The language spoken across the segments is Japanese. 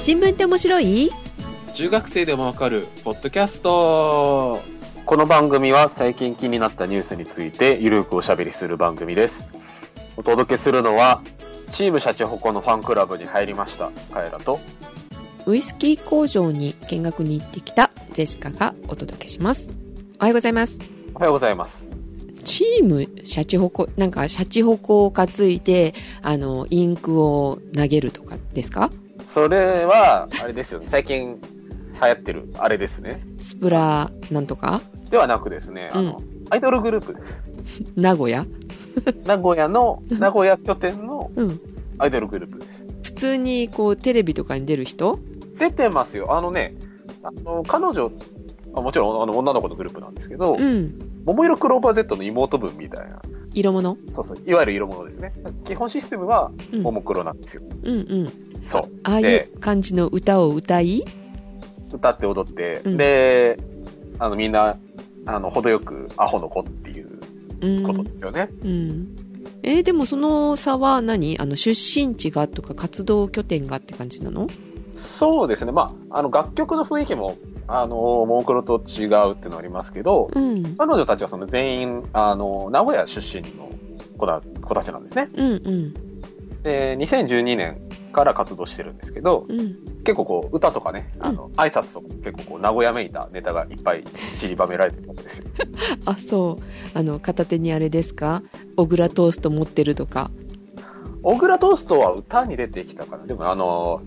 新聞って面白い？中学生でもわかるポッドキャスト。この番組は最近気になったニュースについてゆるくおしゃべりする番組です。お届けするのは、チームシャチホコのファンクラブに入りました、カエラと、ウイスキー工場に見学に行ってきたジェシカがお届けします。おはようございます。おはようございます。チームシャチホコなんかシャチホコを担いであのインクを投げるとかですか？それは、あれですよね、最近流行ってる、あれですね。スプラなんとか？ではなくですね、あの、アイドルグループです。名古屋？名古屋の、名古屋拠点のうんアイドルグループです。普通にこうテレビとかに出る人？出てますよ。あのね、あの、彼女、あもちろんあの女の子のグループなんですけど、うん桃色クローバー Z の妹分みたいな、色物？そうそう、いわゆる色物ですね。基本システムは、うんももクロなんですよ。うんうんそう。ああいでう感じの歌を歌い？歌って踊って、うん。で、あの、みんな、あの、程よくアホの子っていううん。ことですよね。うん。えーでもその差は何？あの出身地がとか活動拠点がって感じなの？そうですね。まあ、あの、楽曲の雰囲気も、あの、ももクロと違うっていうのはありますけど、うん。彼女たちはその全員、あの、名古屋出身の子だ子たちなんですね。うんうん。で、2012年から活動してるんですけど、うん。結構こう、歌とかね、あの、挨拶とか結構こう、名古屋めいたネタがいっぱい散りばめられてるんですよ。あそう。あの片手にあれですか？小倉トースト持ってるとか。小倉トーストは歌に出てきたかな。でもあの、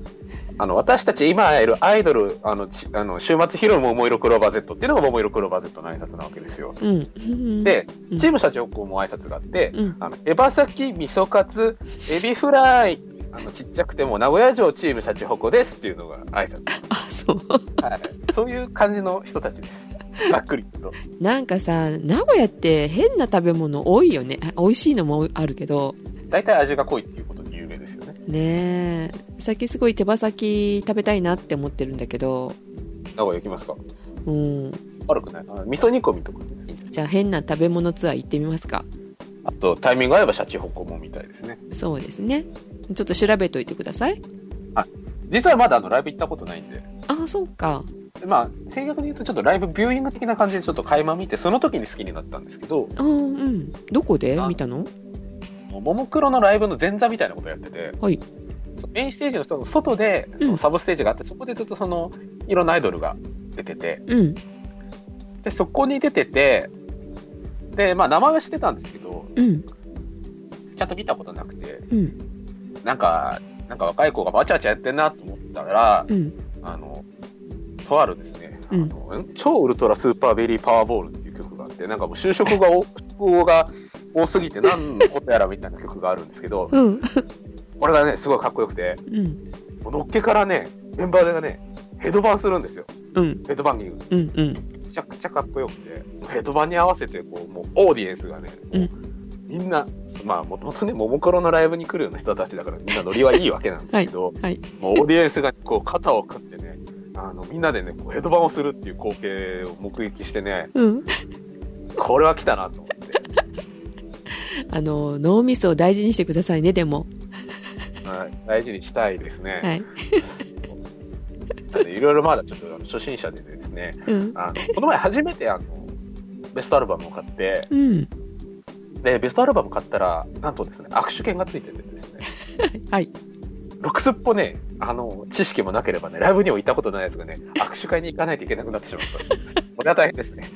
あの、私たち今いるアイドル、あの、ちあの週末ヒロの桃色クローバー Z っていうのが桃色クローバー Z の挨拶なわけですよ。うん。で、うん。チーム社長も挨拶があって、うん。あの、手羽先、味噌カツ、エビフライ、あの、ちっちゃくても名古屋城チームシャチホコですっていうのが挨拶。あそうはい。そういう感じの人たちです。ざっくりと。なんかさ名古屋って変な食べ物多いよねあ美味しいのもあるけど大体味が濃いっていうことで有名ですよね。ねえ最近すごい手羽先食べたいなって思ってるんだけど名古屋行きますか？うん悪くない味噌煮込みとかね。じゃあ変な食べ物ツアー行ってみますかあと、タイミング合えばシャチホコもみたいですね。そうですねちょっと調べといてください。実はまだあのライブ行ったことないんで、ああそうか。でまあ、正確に言うとちょっとライブビューイング的な感じでちょっと垣間見て、その時に好きになったんですけど、あーうん。どこで？あ見たの？ももクロのライブの前座みたいなことをやってて、はい。メインステージのその外で、サブステージがあって、そこでずっとその、いろんなアイドルが出てて、うん。で、そこに出てて、で、まあ名前は知ってたんですけど、うん。ちゃんと見たことなくて、うんなんか、なんか若い子がバチャバチャやってんなと思ったら、うん。あの、とあるですね、あうん。のん？超ウルトラスーパーベリーパワーボールっていう曲があって、なんかもう就職が多、複合が多すぎて何のことやらみたいな曲があるんですけど、うん。これがね、すごいかっこよくて、うん。のっけからね、メンバーがね、ヘドバンするんですよ。うん。ヘドバンギング。うんうん。めちゃくちゃかっこよくて、ヘドバンに合わせて、こう、もうオーディエンスがね、もうみんな、まあ、もともとね、ももクロのライブに来るような人たちだから、みんなノリはいいわけなんですけど、はいもうオーディエンスがこう肩を組ってね、あの、みんなでね、こうヘドバンをするっていう光景を目撃してね、うん。これは来たなと思って、あの脳みそを大事にしてくださいねでも。はい、大事にしたいですね。はい。いろいろまだちょっと初心者でですね、うん。あの、この前初めてあの、ベストアルバムを買って、うんで、ベストアルバム買ったら、なんとですね、握手券がついててですね、はいろくすっぽね、あの、知識もなければね、ライブにも行ったことないやつがね、握手会に行かないといけなくなってしまった。これは大変ですね。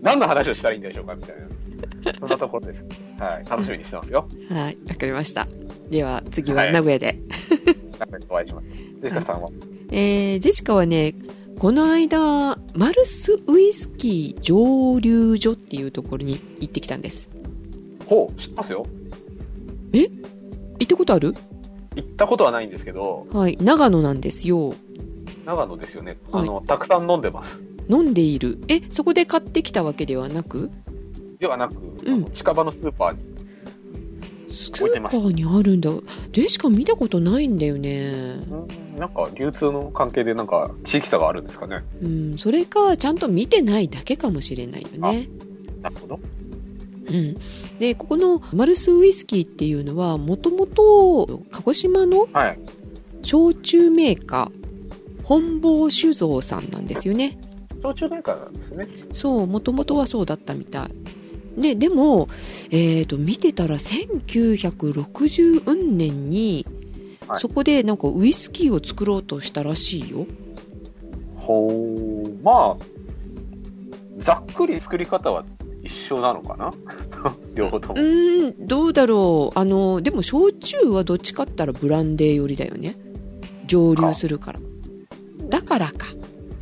何の話をしたらいいんでしょうかみたいな。そんなところです。はい。楽しみにしてますよ。はいわかりましたでは次ははい名古屋で、お会いします。ジェシカさんは、えー、ジェシカはねこの間マルスウイスキー蒸留所っていうところに行ってきたんです。ほう、知ってますよ。行ったことある？行ったことはないんですけど、はい長野なんですよ。長野ですよね。はい。あの、たくさん飲んでます。飲んでいる。えそこで買ってきたわけではなく？ではなく、うん。近場のスーパーに。スーパーにあるんだ。でしか見たことないんだよね。うんなんか、流通の関係でなんか、地域差があるんですかね。うんそれかちゃんと見てないだけかもしれないよねなるほど。うん、でここのマルスウイスキーっていうのはもともと鹿児島のはい。焼酎メーカー本坊酒造さんなんですよね焼酎メーカーなんですね。そうもともとはそうだったみたいででも、えー、と見てたら1960年に、はい。そこでなんかウイスキーを作ろうとしたらしいよ。ほう、まあ、ざっくり作り方は一緒なのかな？両方とも。うーんどうだろう。あのでも焼酎はどっちかったらブランデー寄りだよね。蒸留するから。だからか。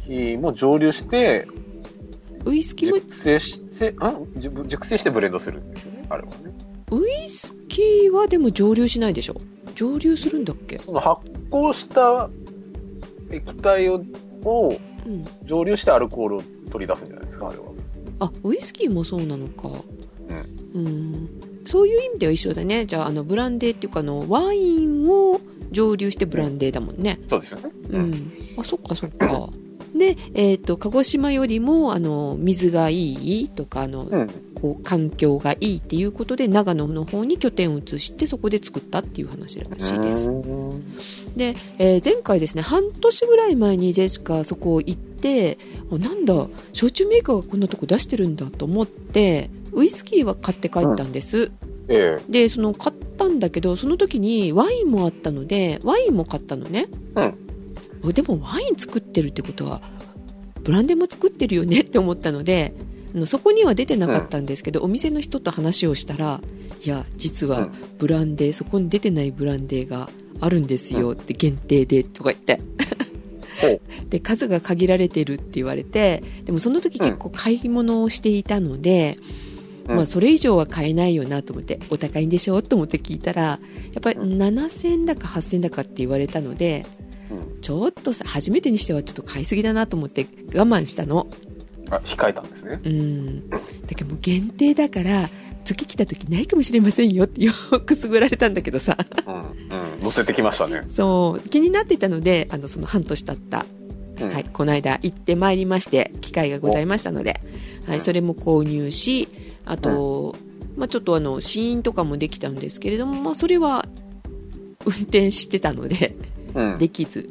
火も蒸留して、ウイスキーも熟成して、ん？熟熟成してブレンドするんですよね、あれはね。ウイスキーはでも蒸留しないでしょ蒸留するんだっけ？その発酵した液体ををうん。蒸留してアルコールを取り出すんじゃないですか、あれは。あウイスキーもそうなのか。うん。そういう意味では一緒だね。じゃああのブランデーっていうかあのワインを蒸留してブランデーだもんね。そうですよね。うん、あそっかそっかで、えー、と鹿児島よりもあの水がいいとかあの、うん。こう環境がいいっていうことで長野の方に拠点を移してそこで作ったっていう話らしいです。うんで、えー前回ですね半年ぐらい前にジェシカそこ行ってあなんだ焼酎メーカーがこんなとこ出してるんだと思ってウイスキーは買って帰ったんです、ええ。でその買ったんだけどその時にワインもあったのでワインも買ったのね、うん。あでもワイン作ってるってことはブランデーも作ってるよねって思ったのであのそこには出てなかったんですけど、お店の人と話をしたらいや実はうん。ブランデーそこに出てないブランデーがあるんですよって限定でとか言って。で数が限られてるって言われてでもその時結構買い物をしていたので、うん。まあそれ以上は買えないよなと思ってお高いんでしょ？と思って聞いたらやっぱりうん。7000だか8000だかって言われたのでうんちょっとさ初めてにしてはちょっと買いすぎだなと思って我慢したのあ、控えたんですね。うんだけどもう限定だから次来た時ないかもしれませんよってよくすぐられたんだけどさうん。うん。乗せてきましたね。そう気になっていたのであのその半年経ったうんはい、この間行ってまいりまして機会がございましたので、はい、それも購入しあと、まあ、ちょっとあの試飲とかもできたんですけれども、まあ、それは運転してたのでうん。できず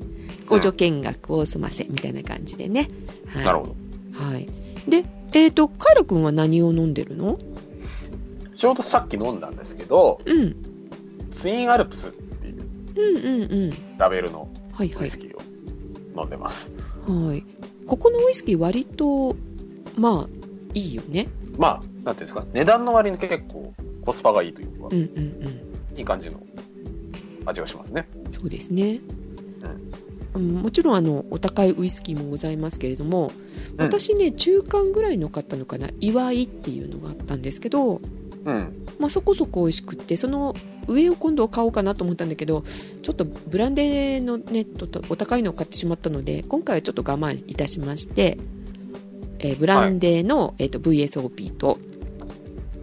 補助見学を済ませみたいな感じでね、はい、なるほど。はい、でえっ、とカイロ君は何を飲んでるの？ちょうどさっき飲んだんですけど、うん。ツインアルプスっていううんうんうん。ラベルのはいはい。ウイスキーを飲んでます。はい。ここのウイスキー割とまあいいよね。まあ、なんていうんですか、値段の割に結構コスパがいいというかう、んうんうん。いい感じの味がしますね。そうですね、うん、もちろんあのお高いウイスキーもございますけれども、うん。私ね中間ぐらいの買ったのかな祝いっていうのがあったんですけど、うん。まあ、そこそこ美味しくってその上を今度買おうかなと思ったんだけどちょっとブランデーのねととお高いのを買ってしまったので今回はちょっと我慢いたしまして、えーブランデーの、えー、と VSOP と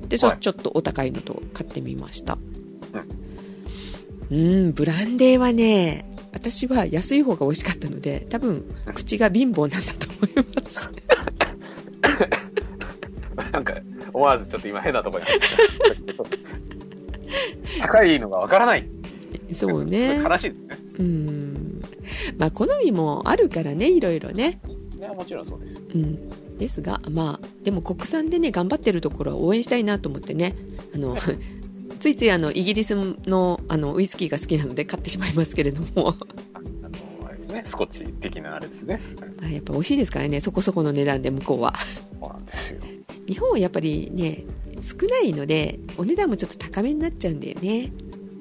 でちょ,、はいちょっとお高いのと買ってみましたうんブランデーはね私は安い方が美味しかったので多分口が貧乏なんだと思います。なんか、思わずちょっと今変なところに。入ってた高いのがわからない。そうね。悲しいですね。うん。まあ好みもあるからねいろいろね。いや、もちろんそうです。うん、ですがまあでも国産でね頑張ってるところは応援したいなと思ってね。あのついついあのイギリスのあのウイスキーが好きなので買ってしまいますけれども。ああの、あれですね、スコッチ的なあれですね。まあやっぱ美味しいですからねそこそこの値段で向こうは。そうなんですよ。日本はやっぱりね少ないのでお値段もちょっと高めになっちゃうんだよね。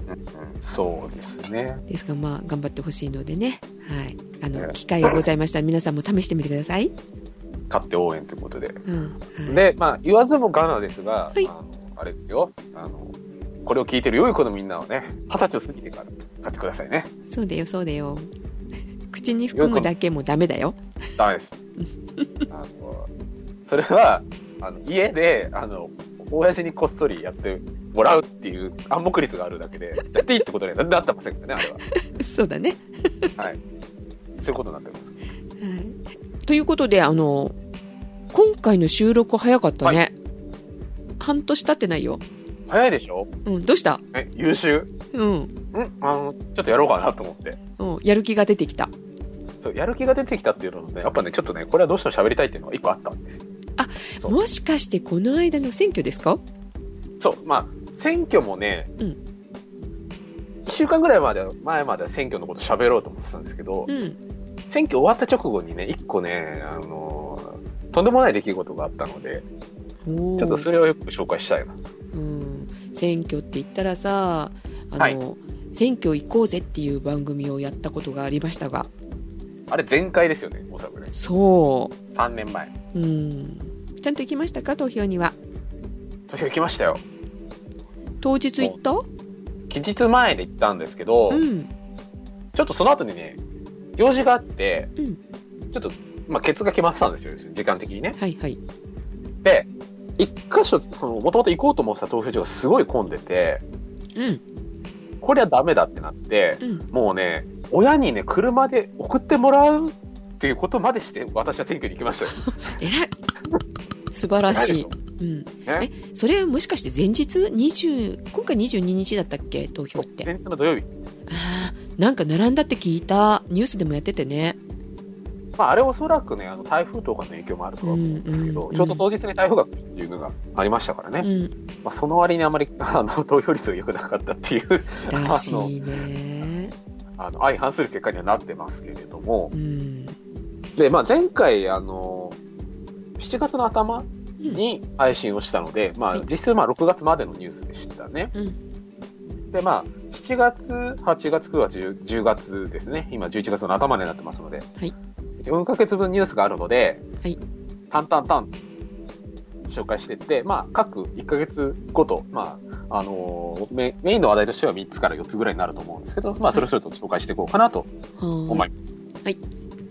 うんうん、そうですね。ですがまあ頑張ってほしいのでね。はい。あのね。機会がございましたら皆さんも試してみてください、買って応援ということで。うん。はい、で、まあ、言わずもがなですが、はい。あのあれですよ。あの、これを聞いてる良い子のみんなはね、二十歳を過ぎてから買ってくださいね。そうだよそうだよ 口に含むだけもダメだよダメです。あの、それは、あの、家で、あの、親父にこっそりやってもらうっていう暗黙率があるだけで、やっていいってことにはなってませんからね、あれは。そうだねはい。そういうことになってます。はい、ということであの今回の収録早かったね、は半年経ってないよ早いでしょ？うん、どうした？え、優秀？うん。ん？あの、ちょっとやろうかなと思って。うん、やる気が出てきた。そう、やる気が出てきたっていうのもね、やっぱね、ちょっとね、これはどうしても喋りたいっていうのが一個あったんですよ。そうもしかしてこの間の選挙ですか？そう、まあ、選挙もね、うん1週間ぐらいまで、前までは選挙のこと喋ろうと思ってたんですけど、うん。選挙終わった直後にね、一個ね、あのーとんでもない出来事があったので、おーちょっとそれをよく紹介したいな。うん。選挙って言ったらさ、あの、はい選挙行こうぜっていう番組をやったことがありましたが、あれ前回ですよね、おそらくね。そ3年前。う。うん。ちゃんと行きましたか投票には？投票行きましたよ。当日行った？期日前で行ったんですけど、うん。ちょっとその後にね、用事があって、うん。ちょっと、まあ、ケツが決まってたんですよ、時間的にね。はいはい。で、一箇所、その、もともと行こうと思ってた投票所がすごい混んでて、うん。これはダメだってなって、うん。もうね、親にね、車で送ってもらうっていうことまでして、私は選挙に行きましたよ。偉い。素晴らしい。うん。ね、それはもしかして前日 ?20、今回22日だったっけ？投票って。前日の土曜日。ああ、なんか並んだって聞いた。ニュースでもやっててね。まあ、あれおそらくね、あの、台風とかの影響もあるとは思うんですけど、うんうんちょうど当日に台風が来るっていうのがありましたからね。うん。まあ、その割にあまり、あの、投票率が良くなかったっていう、らしいね。あの、相反する結果にはなってますけれどもう、ん。で、まあ、前回、あの、7月の頭うん。に配信をしたので、まあはい、実質まあ6月までのニュースでしたね。うん。で、まあ、7月、8月、9月、10 10月ですね。今、11月の頭になってますので、はい。4ヶ月分ニュースがあるので、はい。タンタンタンと紹介していって、まあ、各1ヶ月ごと、まあ、あのーメメインの話題としては3つから4つぐらいになると思うんですけど、まあ、それぞれと紹介していこうかなと思いはます。はい。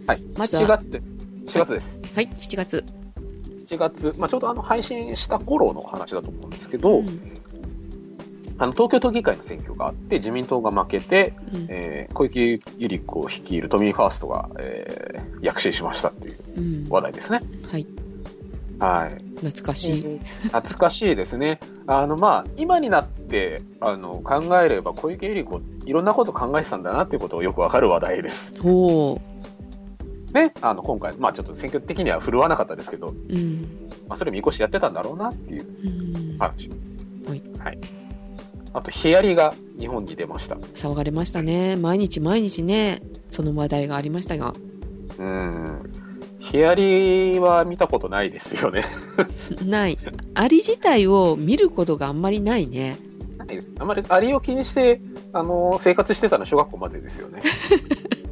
はい。まずは7月です。7月です。い。はい、7月。7月、まあ、ちょうどあの配信した頃の話だと思うんですけど、うん。あの東京都議会の選挙があって、自民党が負けて、うんえー小池百合子を率いる都民ファーストが、えー躍進しましたっていううん。話題ですね。はい。はい。懐かしい。懐かしいですね。あの、まあ、今になって、あの、考えれば小池百合子、いろんなこと考えてたんだなっていうことをよくわかる話題です。おー。ね。あの、今回、まあ、ちょっと選挙的には振るわなかったですけど、うん。まあ、それ見越しやってたんだろうなっていううん。話です。はい。はい。あと、ヒアリが日本に出ました。騒がれましたね。毎日毎日ね、その話題がありましたが。うん。ヒアリは見たことないですよね。ない。アリ自体を見ることがあんまりないね。ないです。あまりアリを気にして、あの、生活してたのは小学校までですよね。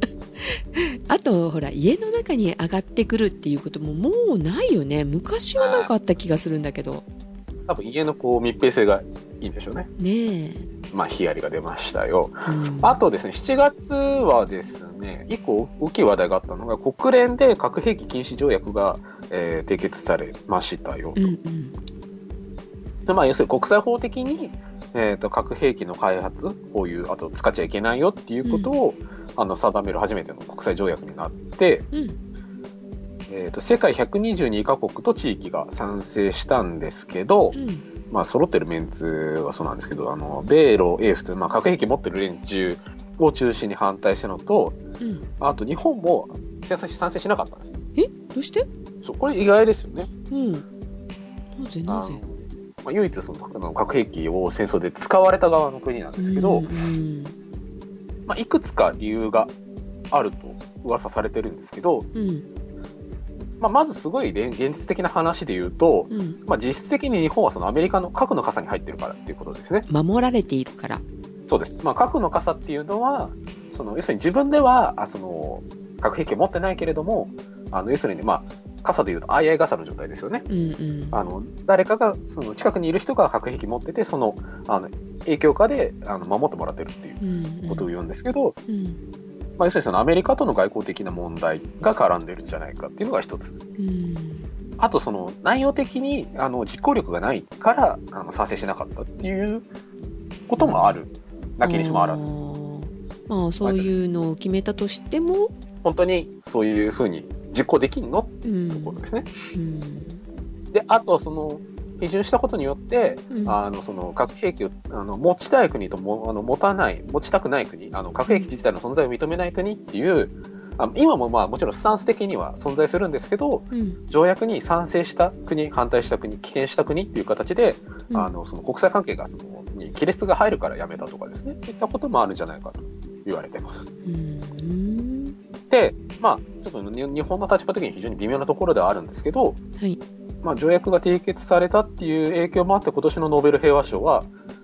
あと、ほら、家の中に上がってくるっていうことももうないよね。昔はなんかあった気がするんだけど。多分家のこう密閉性がいいんでしょうね。ねえ。まあ、ヒアリが出ましたよ。うん、あとですね、7月はですね、一個大きい話題があったのが、国連で核兵器禁止条約が、えー締結されましたよと。うんうん。でまあ、要するに国際法的に、えー、と核兵器の開発、こういう、あと使っちゃいけないよっていうことを、あの定める初めての国際条約になって、うん。えー、と世界122カ国と地域が賛成したんですけど、うん。まあ、揃ってるメンツはそうなんですけど、あの、米ロ、英仏、まあ、核兵器持ってる連中を中心に反対したのと、うん。あと日本も賛成賛成しなかったんです。え？どうして？そう、これ意外ですよね。うん。なぜ？なぜ？まあ、唯一その核兵器を戦争で使われた側の国なんですけど、うんうんまあ、いくつか理由があると噂されてるんですけど、うんまあ、まずすごい現現実的な話で言うと、うんまあ、実質的に日本はそのアメリカの核の傘に入ってるからっていうことですね。守られているからそうです。まあ、核の傘っていうのは、その要するに自分ではあその核兵器を持ってないけれども、あの要するに、まあ、傘でいうと相合い傘の状態ですよね。うんうんあの誰かがその近くにいる人が核兵器持ってて、そのあの影響下であの守ってもらってるっていううんことを言うんですけど、うんまあ、要するにそのアメリカとの外交的な問題が絡んでるんじゃないかっていうのが一つ。うんあとその内容的にあの実行力がないからあの賛成しなかったっていうこともある。なきにしもあらずまあそういうのを決めたとしても本当にそういうふうに実行できんのってうんところですね。うんで、あとその、批准したことによって、うん。あのその核兵器をあの持ちたい国ともあの持たない、持ちたくない国、あの核兵器自体の存在を認めない国っていう、あの今もまあもちろんスタンス的には存在するんですけど、うん。条約に賛成した国、反対した国、棄権した国っていう形で、うん。あのその国際関係がそのに亀裂が入るからやめたとかですね、いったこともあるんじゃないかと言われてます。うん。で、まあ、ちょっとに日本の立場的に非常に微妙なところではあるんですけど、はいまあ、条約が締結されたっていう影響もあって、今年のノーベル平和賞は、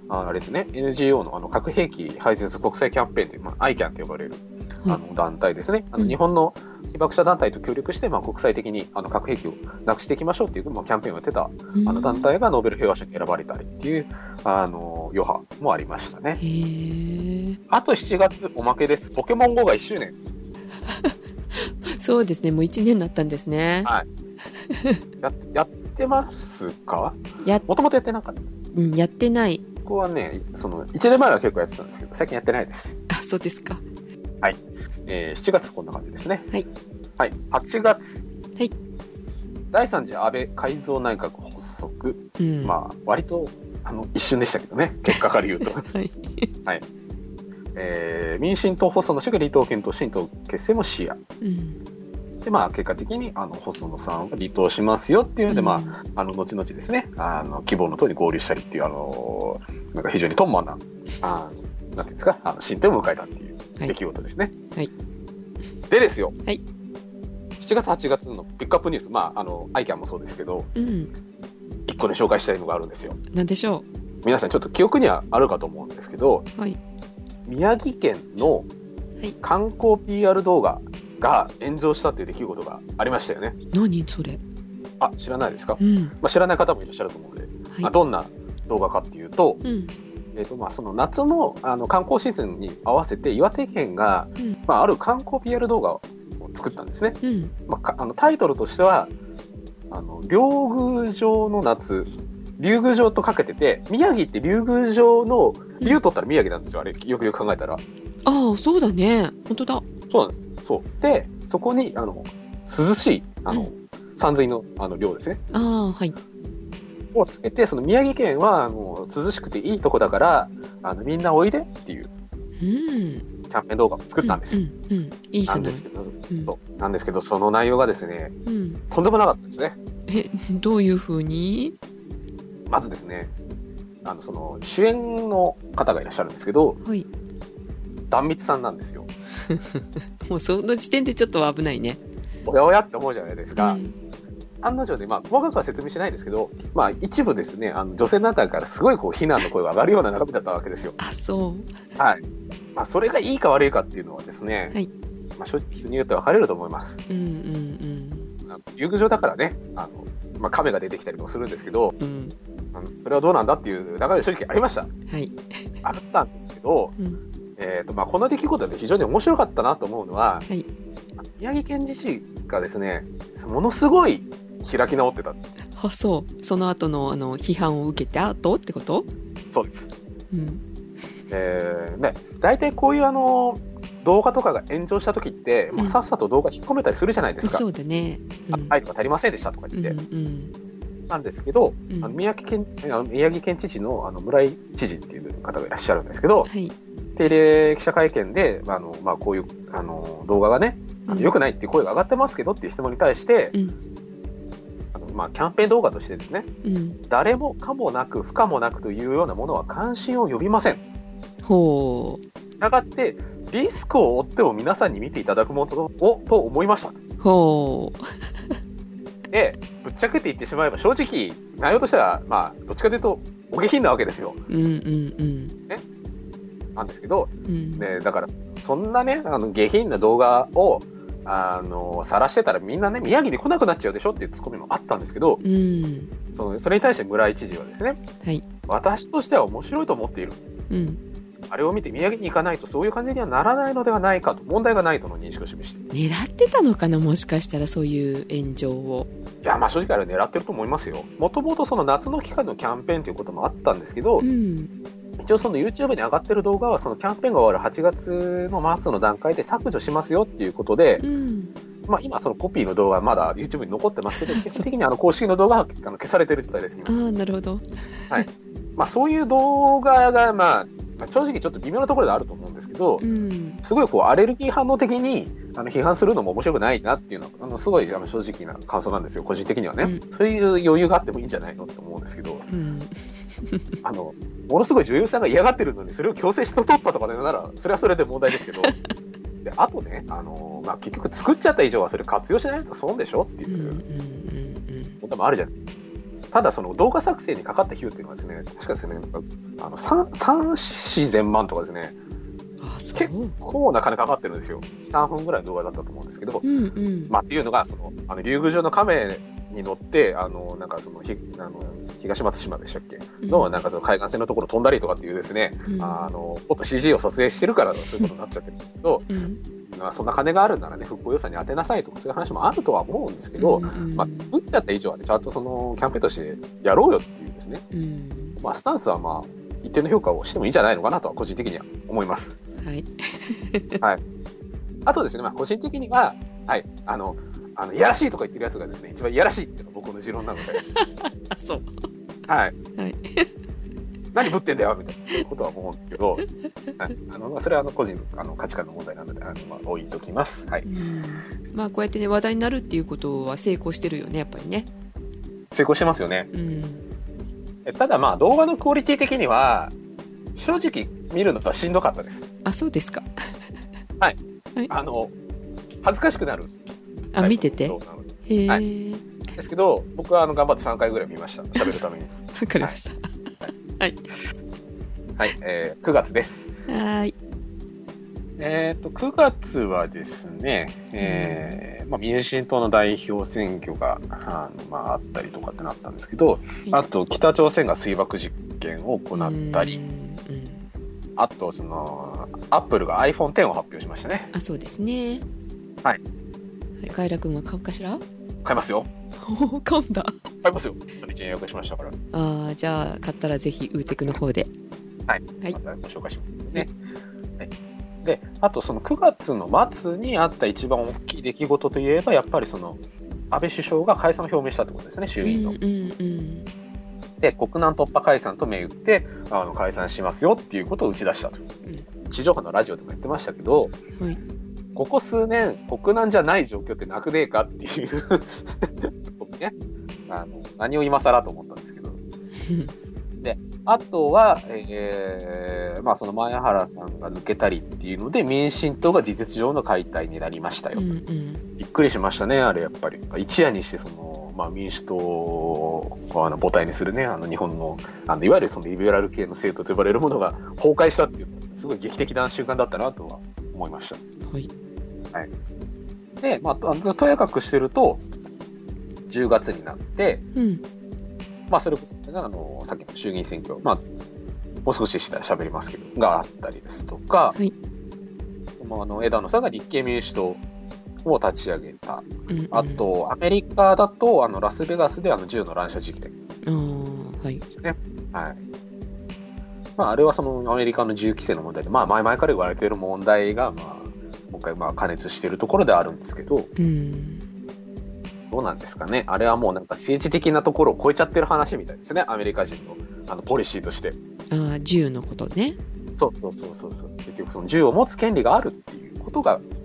ああれですね、NGO のあの核兵器廃絶国際キャンペーンという、まあ、ICAN と呼ばれる、はいあの団体ですね。あうんの日本の被爆者団体と協力して、まあ、国際的にあの核兵器をなくしていきましょうっていう、まあ、キャンペーンをやってたあの団体がノーベル平和賞に選ばれたりっていう、あの、余波もありましたね。あと7月、おまけです。ポケモン GO が1周年。そうですねもう1年になったんですねや やってますか？や,、もともとやってなかった。うん、やってない僕はね、その、1年前は結構やってたんですけど、最近やってないです。あそうですかえー7月こんな感じですね。はい。はい。8月。はい。第3次安倍改造内閣発足。うんまあ、割と、あの、一瞬でしたけどね。結果から言うと。はいえー民進党細野氏が離党検討、新党結成も視野。うんで、まあ、結果的に、あの、細野さんが離党しますよっていうので、まあ、ああの、後々ですね、あの、希望の通り合流したりっていう、あの、なんか非常にトンマな、あのなんていうんですか、あの、進展を迎えたっていうはい。出来事ですね。はい。でですよ。はい。7月、8月のピックアップニュース、まあ、あの、アイキャンもそうですけど、うん。一個ね、紹介したいのがあるんですよ。なんでしょ皆さんちょっと記憶にはあるかと思うんですけど、うはい。宮城県のはい。観光 PR 動画が炎上したっていう出来事がありましたよね。何？それ。あ、知らないですか、うん。まあ、知らない方もいらっしゃると思うので、まあはどんな動画かっていうと、いうん。えっ、と、まあ、その夏のあの観光シーズンに合わせて岩手県が、うん。まあ、ある観光 PR 動画を作ったんですね。うん。まあか、あのタイトルとしては、あの、竜宮城の夏、竜宮城とかけてて、宮城って竜宮城の、竜取ったら宮城なんですよ、あれ、よくよく考えたら。ああそうだね。本当だ。そうなんです。そう。で、そこに、あの、涼しい、あの、う山水の、あの、量ですね。ああはい。をつけて、その宮城県は、あの、涼しくていいとこだから、あの、みんなおいでっていううんキャンペーン動画を作ったんです。うん。うん。うん。いいじゃないですけど、うん。なんですけど、その内容がですね、うんとんでもなかったですね。えどういうふうに？まずですね、あの、その、主演の方がいらっしゃるんですけど、はい。壇蜜さんなんですよ。もうその時点でちょっと危ないねおやおやって思うじゃないですか。うん案の定で、まあ、細かくは説明しないですけど、まあ、一部ですね、あの、女性団体からすごいこう、非難の声が上がるような中身だったわけですよ。あそうはい。まあ、それがいいか悪いかっていうのはですね、はいまあ、正直人によって分かれると思います。うんうんあの遊具場だからね、あの、まあ、亀が出てきたりもするんですけど、うんうんあのそれはどうなんだっていう流れは正直ありました。はいあったんですけど、うんえっ、と、まあ、この出来事で非常に面白かったなと思うのは、はい。宮城県自治がですね、ものすごい開き直ってた。あそう。その後のあの批判を受けた後ってこと？そうです。うん。えー、ね、大体こういうあの、動画とかが炎上した時って、もうさっさと動画引っ込めたりするじゃないですか。そうだね。うん。あ愛とか足りませんでしたとかうん言って。うん。なんですけど、うん。あの宮城県、あの宮城県知事のあの村井知事っていう方がいらっしゃるんですけど、はい定例記者会見で、まああのまあ、こういうあの動画がね、あのうん。良くないっていう声が上がってますけどっていう質問に対して、うん。あのまあ、キャンペーン動画としてですね、うん。誰もかもなく不可もなくというようなものは関心を呼びません。ほしたがって、リスクを負っても皆さんに見ていただくものをと思いました。う。ほで、ぶっちゃけて言ってしまえば正直、内容としては、まあ、どっちかというと、お下品なわけですよ。ううんうんなんですけど、うんうんね、だから、そんなね、あの、下品な動画を、あの、晒してたらみんなね、宮城に来なくなっちゃうでしょっていうツッコミもあったんですけど、うんそのそれに対して村井知事はですね、はい私としては面白いと思っている。うんあれを見て宮城に行かないとそういう感じにはならないのではないかと、問題がないとの認識を示して。狙ってたのかなもしかしたらそういう炎上をいや、まあ正直あれ狙ってると思いますよ。もともとその夏の期間のキャンペーンということもあったんですけど、うん一応その YouTube に上がってる動画はそのキャンペーンが終わる8月の末の段階で削除しますよっていうことでう、ん。まあ、今そのコピーの動画はまだ YouTube に残ってますけど、基本的にあの公式の動画は消されてる状態です、今ああなるほど。まあ、そういう動画が、まあ、まあ正直ちょっと微妙なところであると思うんですけどう、ん。すごいこうアレルギー反応的にあの批判するのも面白くないなっていうのは、あのすごいあの正直な感想なんですよ、個人的にはね、うん。そういう余裕があってもいいんじゃないのって思うんですけど、うん。あのものすごい女優さんが嫌がってるのに、それを強制して取ったとかでなら、それはそれで問題ですけど、であとね、あのまあ、結局作っちゃった以上はそれ活用しないと損でしょっていう。うん問題もあるじゃない。ただ、その動画作成にかかった費用っていうのはですね、確かですね、あの 3, 3四千万とかですね、結構な金かかってるんですよ。3分ぐらいの動画だったと思うんですけど、うんうん。まあ、っていうのが、その、あの、竜宮城の亀に乗って、あの、なんかその、ひあの東松島でしたっけ？の、なんかその海岸線のところ飛んだりとかっていうですね、うん。あの、もっと CG を撮影してるから、そういうことになっちゃってるんですけど、うん。まあ、そんな金があるならね、復興予算に当てなさいとか、そういう話もあるとは思うんですけど、うんうん。まあ、作っちゃった以上はね、ちゃんとその、キャンペーンとしてやろうよっていうですね、うん。まあ、スタンスはまあ、一定の評価をしてもいいんじゃないのかなとは、個人的には思います。はい。あとですね、まあ、個人的には、はい、あの、あの、いやらしいとか言ってるやつがですね、一番いやらしいっていうのが僕の持論なので、あ そう。はい。はい。何ぶってんだよみたいなそういうことは思うんですけど、はい、あのまあそれはあの個人のあの価値観の問題なので、あのまあ、置いときます。はい。うん。まあこうやってね話題になるっていうことは成功してるよねやっぱりね。成功してますよね。うん。えただまあ、動画のクオリティ的には、正直見るのはしんどかったです。あそうですか。あの、恥ずかしくなる。あ見てて？へえ、はわですけど、僕はあの頑張って3回ぐらい見ました。喋るために。かりました。はい、えー9月です。はーい。えっ、と、9月はですね、えーまあ、民進党の代表選挙があの、まあ、あったりとかってなったんですけど、あと北朝鮮が水爆実験を行ったり、あとその、アップルが iPhone X を発表しましたね。あそうですねはいはいカイラ君は買うかしら？買いますよ。お買うんだ買いますよ。初日に予約しましたから。ああじゃあ買ったらぜひウーテクの方ではいまたご紹介しますね。はいで、あとその9月の末にあった一番大きい出来事といえば、やっぱりその、安倍首相が解散を表明したってことですね、衆院の。うんうんうんで、国難突破解散と銘打って、あの、解散しますよっていうことを打ち出したと。地上波のラジオでも言ってましたけど、はいここ数年、国難じゃない状況ってなくねえかっていう ね、あの、何を今更と思ったんですけど。あとは、えーまあその前原さんが抜けたりっていうので、民進党が事実上の解体になりましたよ。うんうんびっくりしましたね、あれやっぱり。一夜にしてその、まあ、民主党をあの母体にするね、あの日本の、あのいわゆるそのリベラル系の政党と呼ばれるものが崩壊したっていうすごい劇的な瞬間だったなとは思いました。はい。で、まあ、とあのとやかくしてると、10月になって、うん。まあ、それこそ、ね、あの、さっきの衆議院選挙、まあ、もう少ししたら喋りますけど、があったりですとか、はい。まあ、あの、枝野さんが立憲民主党を立ち上げた。うんうんあと、アメリカだと、あの、ラスベガスであの銃の乱射事件ですね。はい。まあ、あれはそのアメリカの銃規制の問題で、まあ、前々から言われている問題が、まあ、もう一回、まあ、加熱しているところではあるんですけど、うんどうなんですかね。あれはもうなんか政治的なところを超えちゃってる話みたいですね。アメリカ人の、あの、ポリシーとして。あー銃のことねそうそうそうそう。結局、その銃を持つ権利があるっていうことが、まあ、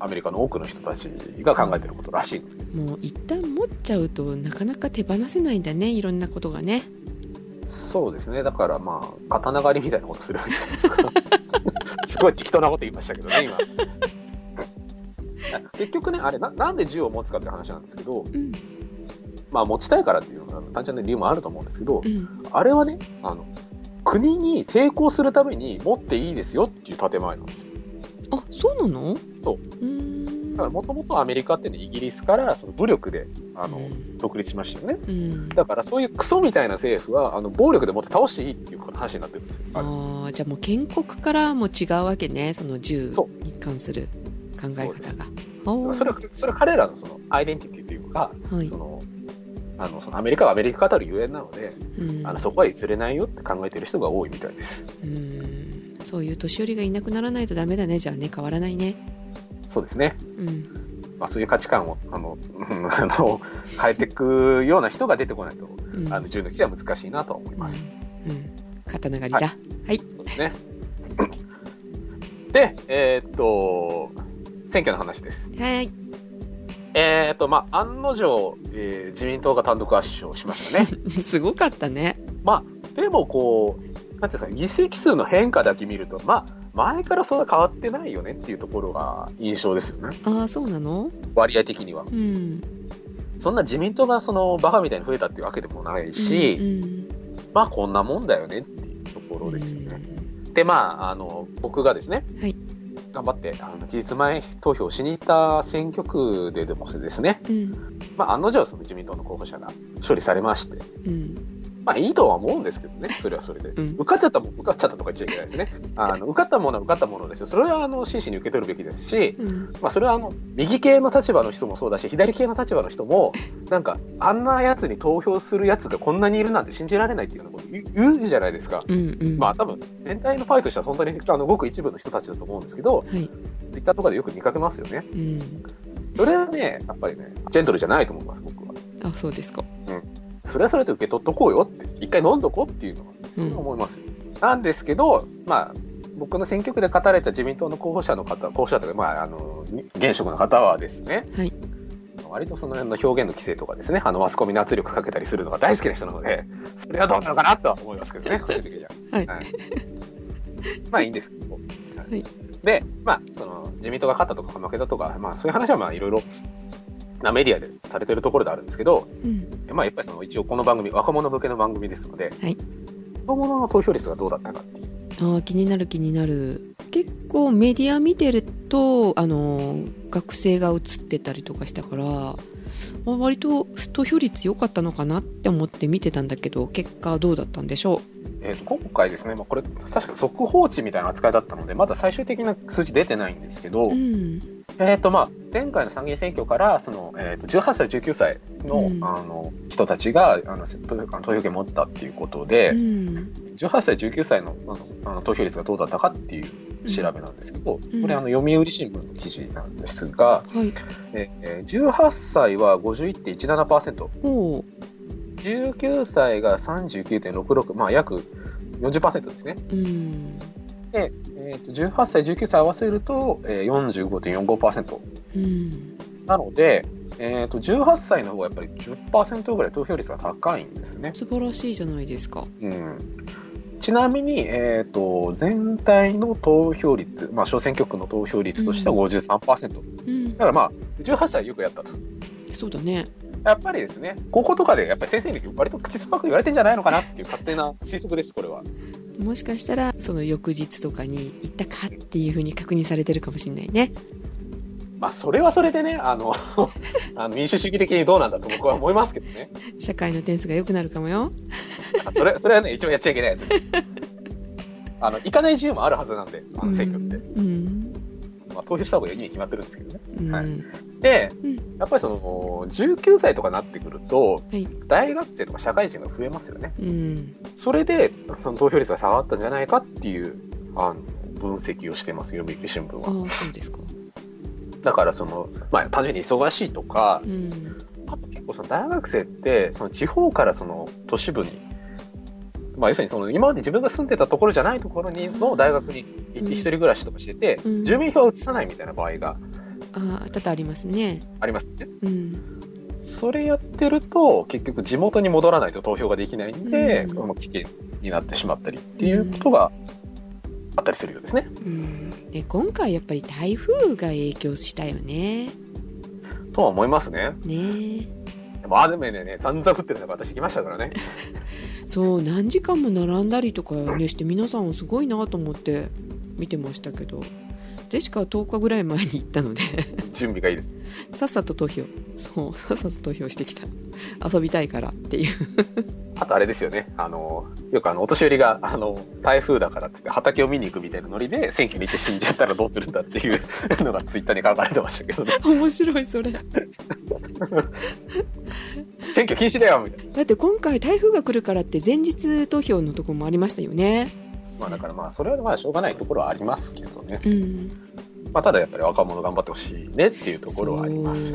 アメリカの多くの人たちが考えてることらしい。もう一旦持っちゃうとなかなか手放せないんだねいろんなことがねそうですね。だからまあ、刀狩りみたいなことするんじゃないですか。すごい適当なこと言いましたけどね、今。結局ね、あれな、なんで銃を持つかって話なんですけど、うんまあ持ちたいからっていう単純な理由もあると思うんですけど、うんあれはね、あの、国に抵抗するために持っていいですよっていう建前なんですよ。あそうなの？そう。ーん。だからもともとアメリカってね、イギリスからその武力で、あの、うん。独立しましたよね。うん。だからそういうクソみたいな政府は、あの、暴力でもって倒していいっていう話になってるんですよ。あれああじゃあもう建国からも違うわけねその銃そに関する考え方が。あそれは、それは彼らのそのアイデンティティというか、あはい。その、あの、そのアメリカはアメリカ語るゆえんなので、うん。あの、そこは譲れないよって考えてる人が多いみたいです。うんそういう年寄りがいなくならないとダメだね。じゃあね変わらないね。そうですね。うん。まあ、そういう価値観をあのうん あの変えていくような人が出てこないと、うん。あの銃の規制は難しいなとは思います。うん。うん。肩流りだ。はい、そうですね。で、えーっと、選挙の話です。はい。えーっと、まあ、案の定、えー自民党が単独圧勝しましたね。すごかったね。まあ、でもこう、なんていうんですか、議席数の変化だけ見ると、まあ、前からそんな変わってないよねっていうところが印象ですよね。ああそうなの？割合的には。うん。そんな自民党がそのバカみたいに増えたっていうわけでもないし、うんまあこんなもんだよねっていうところですよね。で、まあ、あの、僕がですね、はい。頑張って、あの、期日前投票しに行った選挙区ででもですね、うん。まあ案の定その自民党の候補者が処理されまして、うんまあいいとは思うんですけどね、それはそれで。うん受かっちゃったもん、受かっちゃったとか言っちゃいけないですね。あの、受かったものは受かったものですよ。それはあの、真摯に受け取るべきですし、うんまあそれはあの、右系の立場の人もそうだし、左系の立場の人も、なんか、あんな奴に投票する奴がこんなにいるなんて信じられないっていうようなこと言うじゃないですか。うんうんまあ多分、全体のパイとしては本当にあのごく一部の人たちだと思うんですけど、はいツイッターとかでよく見かけますよね。うんそれはね、やっぱりね、ジェントルじゃないと思います、僕は。あそうですかそれはそれで受け取っとこうよって、一回飲んどこうっていうのはうん。思いますよ。なんですけど、まあ、僕の選挙区で語られた自民党の候補者の方、候補者というか、まあ、あの、現職の方はですね、はい。割とその辺の表現の規制とかですね、あの、マスコミの圧力かけたりするのが大好きな人なので、それはどうなのかなとは思いますけどね、個人的には。はい。まあいいんですけど。はい。で、まあ、その、自民党が勝ったとか負けたとか、まあそういう話はまあいろいろ、なメディアでされてるところであるんですけど、うん。まあやっぱりその一応この番組、若者向けの番組ですので、はい。若者の投票率がどうだったかっていう。あー気になる気になる。結構メディア見てるとあのー学生が映ってたりとかしたからあ割と投票率良かったのかなって思って見てたんだけど結果どうだったんでしょえー、と今回ですね、まあ、これ、確か速報値みたいな扱いだったので、まだ最終的な数字出てないんですけど、ううん えーとまあ、前回の参議院選挙からその、えー、と18歳、19歳の,、うん。あの人たちがあの投票権を持ったっていうことで、うん。18歳、19歳のあの投票率がどうだったかっていう調べなんですけど、うん。これ、あの読売新聞の記事なんですが、はい。えー18歳は51.17%、おう19歳が39.66、まあ、約40%ですね。うんで、えー、と18歳、19歳合わせると、えー、45.45%うん。なので、えー、と18歳の方がやっぱり10%ぐらい投票率が高いんですね。素晴らしいじゃないですか。うん、ちなみに、えー、と全体の投票率、まあ、小選挙区の投票率としては53%、うん。だからまあ18歳よくやったと。そうだね。やっぱりですね、高校とかでやっぱり先生に割と口酸っぱく言われてんじゃないのかなっていう勝手な推測です、これは。もしかしたらその翌日とかに行ったかっていうふうに確認されてるかもしれないねまあ、それはそれでね、あの、あの民主主義的にどうなんだと僕は思いますけどね。社会の点数が良くなるかもよあそれ、それはね、一応やっちゃいけないやつ。あの、行かない自由もあるはずなんで、あの選挙って。うんまあ、投票した方がいいに決まってるんですけどね。うん、はい。うんで、うん。やっぱりその、19歳とかになってくると、はい。大学生とか社会人が増えますよね。うん。それで、その投票率が下がったんじゃないかっていう、あの、分析をしてます、読売新聞あは。あそうですか。だからその、まあ、単純に忙しいとか、うん。あと結構その大学生って、その地方からその都市部に、まあ要するにその今まで自分が住んでたところじゃないところにの大学に行って一人暮らしとかしてて、うん住民票を移さないみたいな場合がああ多々ありますねありますね。うんそれやってると、結局地元に戻らないと投票ができないんで、うんまあ危険になってしまったりっていうことがあったりするようですね。うんで今回やっぱり台風が影響したよねとは思いますね。ねでも雨でね、残々降ってる中私行きましたからね。そう何時間も並んだりとかねして皆さんすごいなと思って見てましたけど。ジェシカは10日ぐらい前に行ったので準備がいいです。さっさと投票そうさっさと投票してきた遊びたいからっていうあとあれですよね。あの、よくあの、お年寄りが、あの、台風だからっつって畑を見に行くみたいなノリで選挙に行って死んじゃったらどうするんだっていう のがツイッターに書かれてましたけどね。面白いそれ選挙禁止だよみたいな。だって今回台風が来るからって前日投票のところもありましたよねまあだからまあ、それはまあしょうがないところはありますけどね。うん。まあ、ただやっぱり若者頑張ってほしいねっていうところはあります。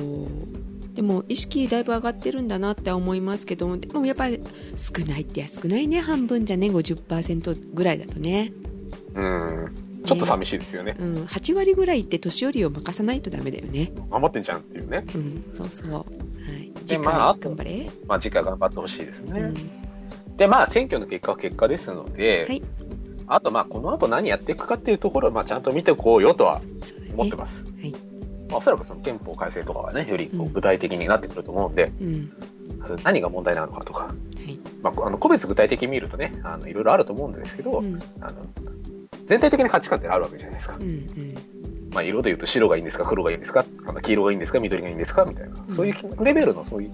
でも意識だいぶ上がってるんだなって思いますけどでもやっぱり少ないって少ないね。半分じゃね。50%ぐらいだとね、うん。ちょっと寂しいですよね。うん、8割ぐらいって年寄りを任さないとダメだよね。頑張ってんじゃんっていうね。うん。そうそう。はい。で次回頑張れ、まあ、次回頑張ってほしいですね。うん。で、まあ、選挙の結果は結果ですので、はいあと、まあ、この後何やっていくかっていうところを、まあ、ちゃんと見ていこうよとは思ってます。はい。まあ、おそらくその憲法改正とかはね、より具体的になってくると思うんで、うん。何が問題なのかとか、はい。まあ、あの個別具体的に見るとね、あのいろいろあると思うんですけど、うん。あの全体的な価値観ってあるわけじゃないですか。うんうん。まあ、色で言うと白がいいんですか、黒がいいんですか、あの黄色がいいんですか、緑がいいんですかみたいな、うん。そういうレベルのそういう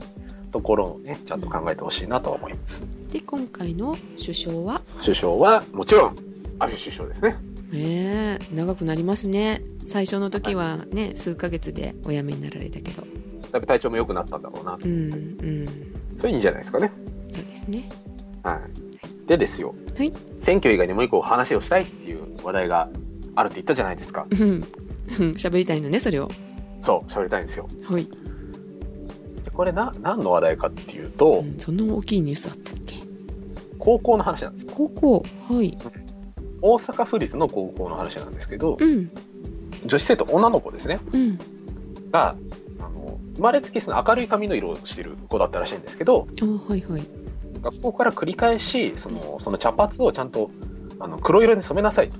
ところをね、ちゃんと考えてほしいなとは思います。で今回の首相は？首相はもちろん、安倍首相ですね。ええ長くなりますね最初の時はね数ヶ月でお辞めになられたけどだいぶ体調も良くなったんだろうな。うんうんそれいいんじゃないですかね。そうですねはい。でですよ、はい選挙以外にもう一個話をしたいっていう話題があるって言ったじゃないですか。うんうん喋りたいのねそれをそう、喋りたいんですよ。はい、でこれな、何の話題かっていうとう、ん、そんな大きいニュースあったっけ？高校の話なんです。高校？はい。大阪府立の高校の話なんですけど、うん。女子生徒、女の子ですね、うん。が、あの、生まれつきその明るい髪の色をしてる子だったらしいんですけど、あはいはい。学校から繰り返し、その、その茶髪をちゃんと、あの、黒色に染めなさい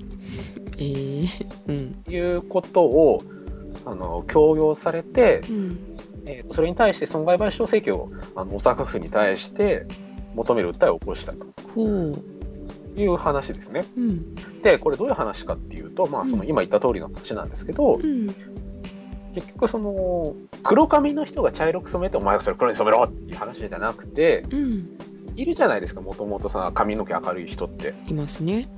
ええうん。ということを、あの、強要されて、うんえーとそれに対して損害賠償請求をあの大阪府に対して求める訴えを起こしたと。いう話ですね。うん。で、これどういう話かっていうと、まあ、そのうん。今言った通りの話なんですけど、うん。結局その、黒髪の人が茶色く染めて、お前がそれ黒に染めろっていう話じゃなくて、うん。いるじゃないですか、もともとさ、髪の毛明るい人って。いますね。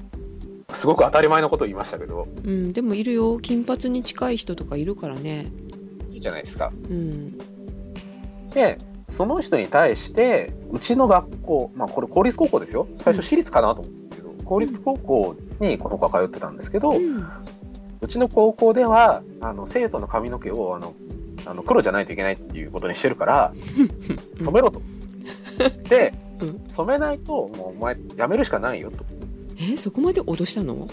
すごく当たり前のことを言いましたけど、うん。でもいるよ。金髪に近い人とかいるからねじゃないですか。うんで、その人に対して、うちの学校、まあこれ公立高校ですよ。最初私立かなと思ったけど、公立高校にこの子は通ってたんですけど、うんうちの高校では、あの、生徒の髪の毛を、あの、あの黒じゃないといけないっていうことにしてるから、染めろと。で、うん染めないと、もうお前、やめるしかないよと。えそこまで脅したの？